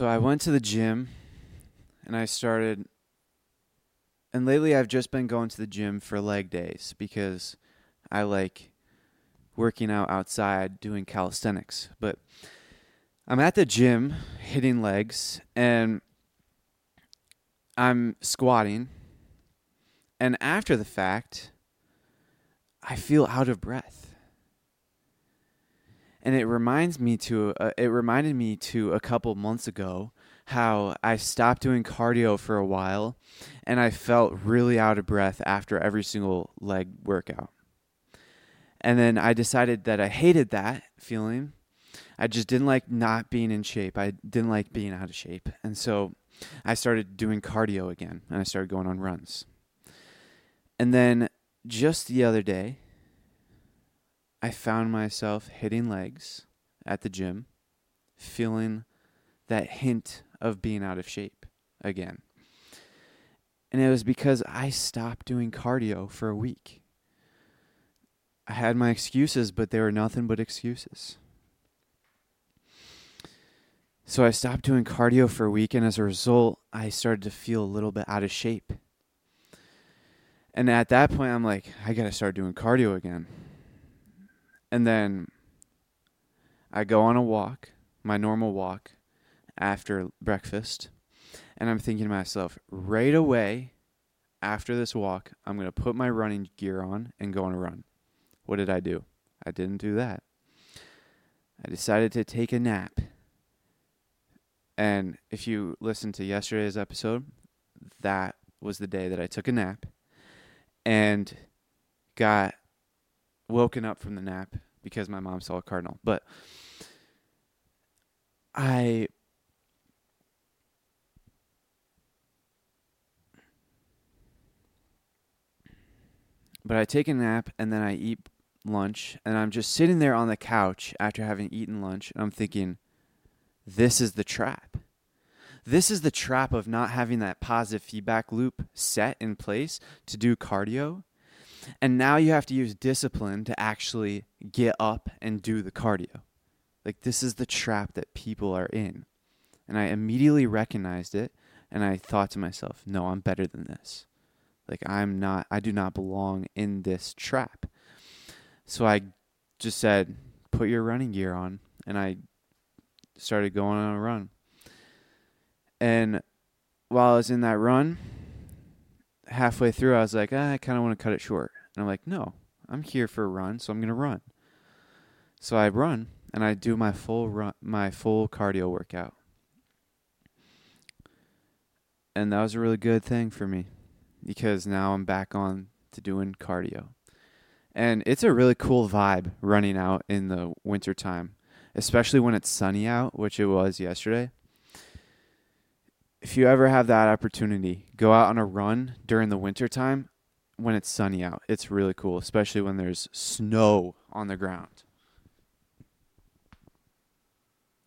So I went to the gym and I started and lately I've just been going to the gym for leg days because I like working out outside doing calisthenics. But I'm at the gym hitting legs and I'm squatting and after the fact I feel out of breath. And it reminds me to uh, it reminded me to a couple months ago how I stopped doing cardio for a while and I felt really out of breath after every single leg workout. And then I decided that I hated that feeling. I just didn't like not being in shape. I didn't like being out of shape. And so I started doing cardio again and I started going on runs. And then just the other day, I found myself hitting legs at the gym, feeling that hint of being out of shape again. And it was because I stopped doing cardio for a week. I had my excuses, but they were nothing but excuses. So I stopped doing cardio for a week, and as a result, I started to feel a little bit out of shape. And at that point, I'm like, I got to start doing cardio again. And then I go on a walk, my normal walk, after breakfast. And I'm thinking to myself, right away after this walk, I'm going to put my running gear on and go on a run. What did I do? I didn't do that. I decided to take a nap. And if you listen to yesterday's episode, that was the day that I took a nap and got woken up from the nap because my mom saw a cardinal. But I but I take a nap and then I eat lunch and I'm just sitting there on the couch after having eaten lunch and I'm thinking this is the trap. This is the trap of not having that positive feedback loop set in place to do cardio. And now you have to use discipline to actually get up and do the cardio. Like, this is the trap that people are in. And I immediately recognized it and I thought to myself, no, I'm better than this. Like, I'm not, I do not belong in this trap. So I just said, put your running gear on. And I started going on a run. And while I was in that run, halfway through, I was like, ah, I kind of want to cut it short. And I'm like, no, I'm here for a run, so I'm gonna run. So I run and I do my full run, my full cardio workout, and that was a really good thing for me because now I'm back on to doing cardio. And it's a really cool vibe running out in the wintertime, especially when it's sunny out, which it was yesterday if you ever have that opportunity, go out on a run during the wintertime when it's sunny out. It's really cool, especially when there's snow on the ground.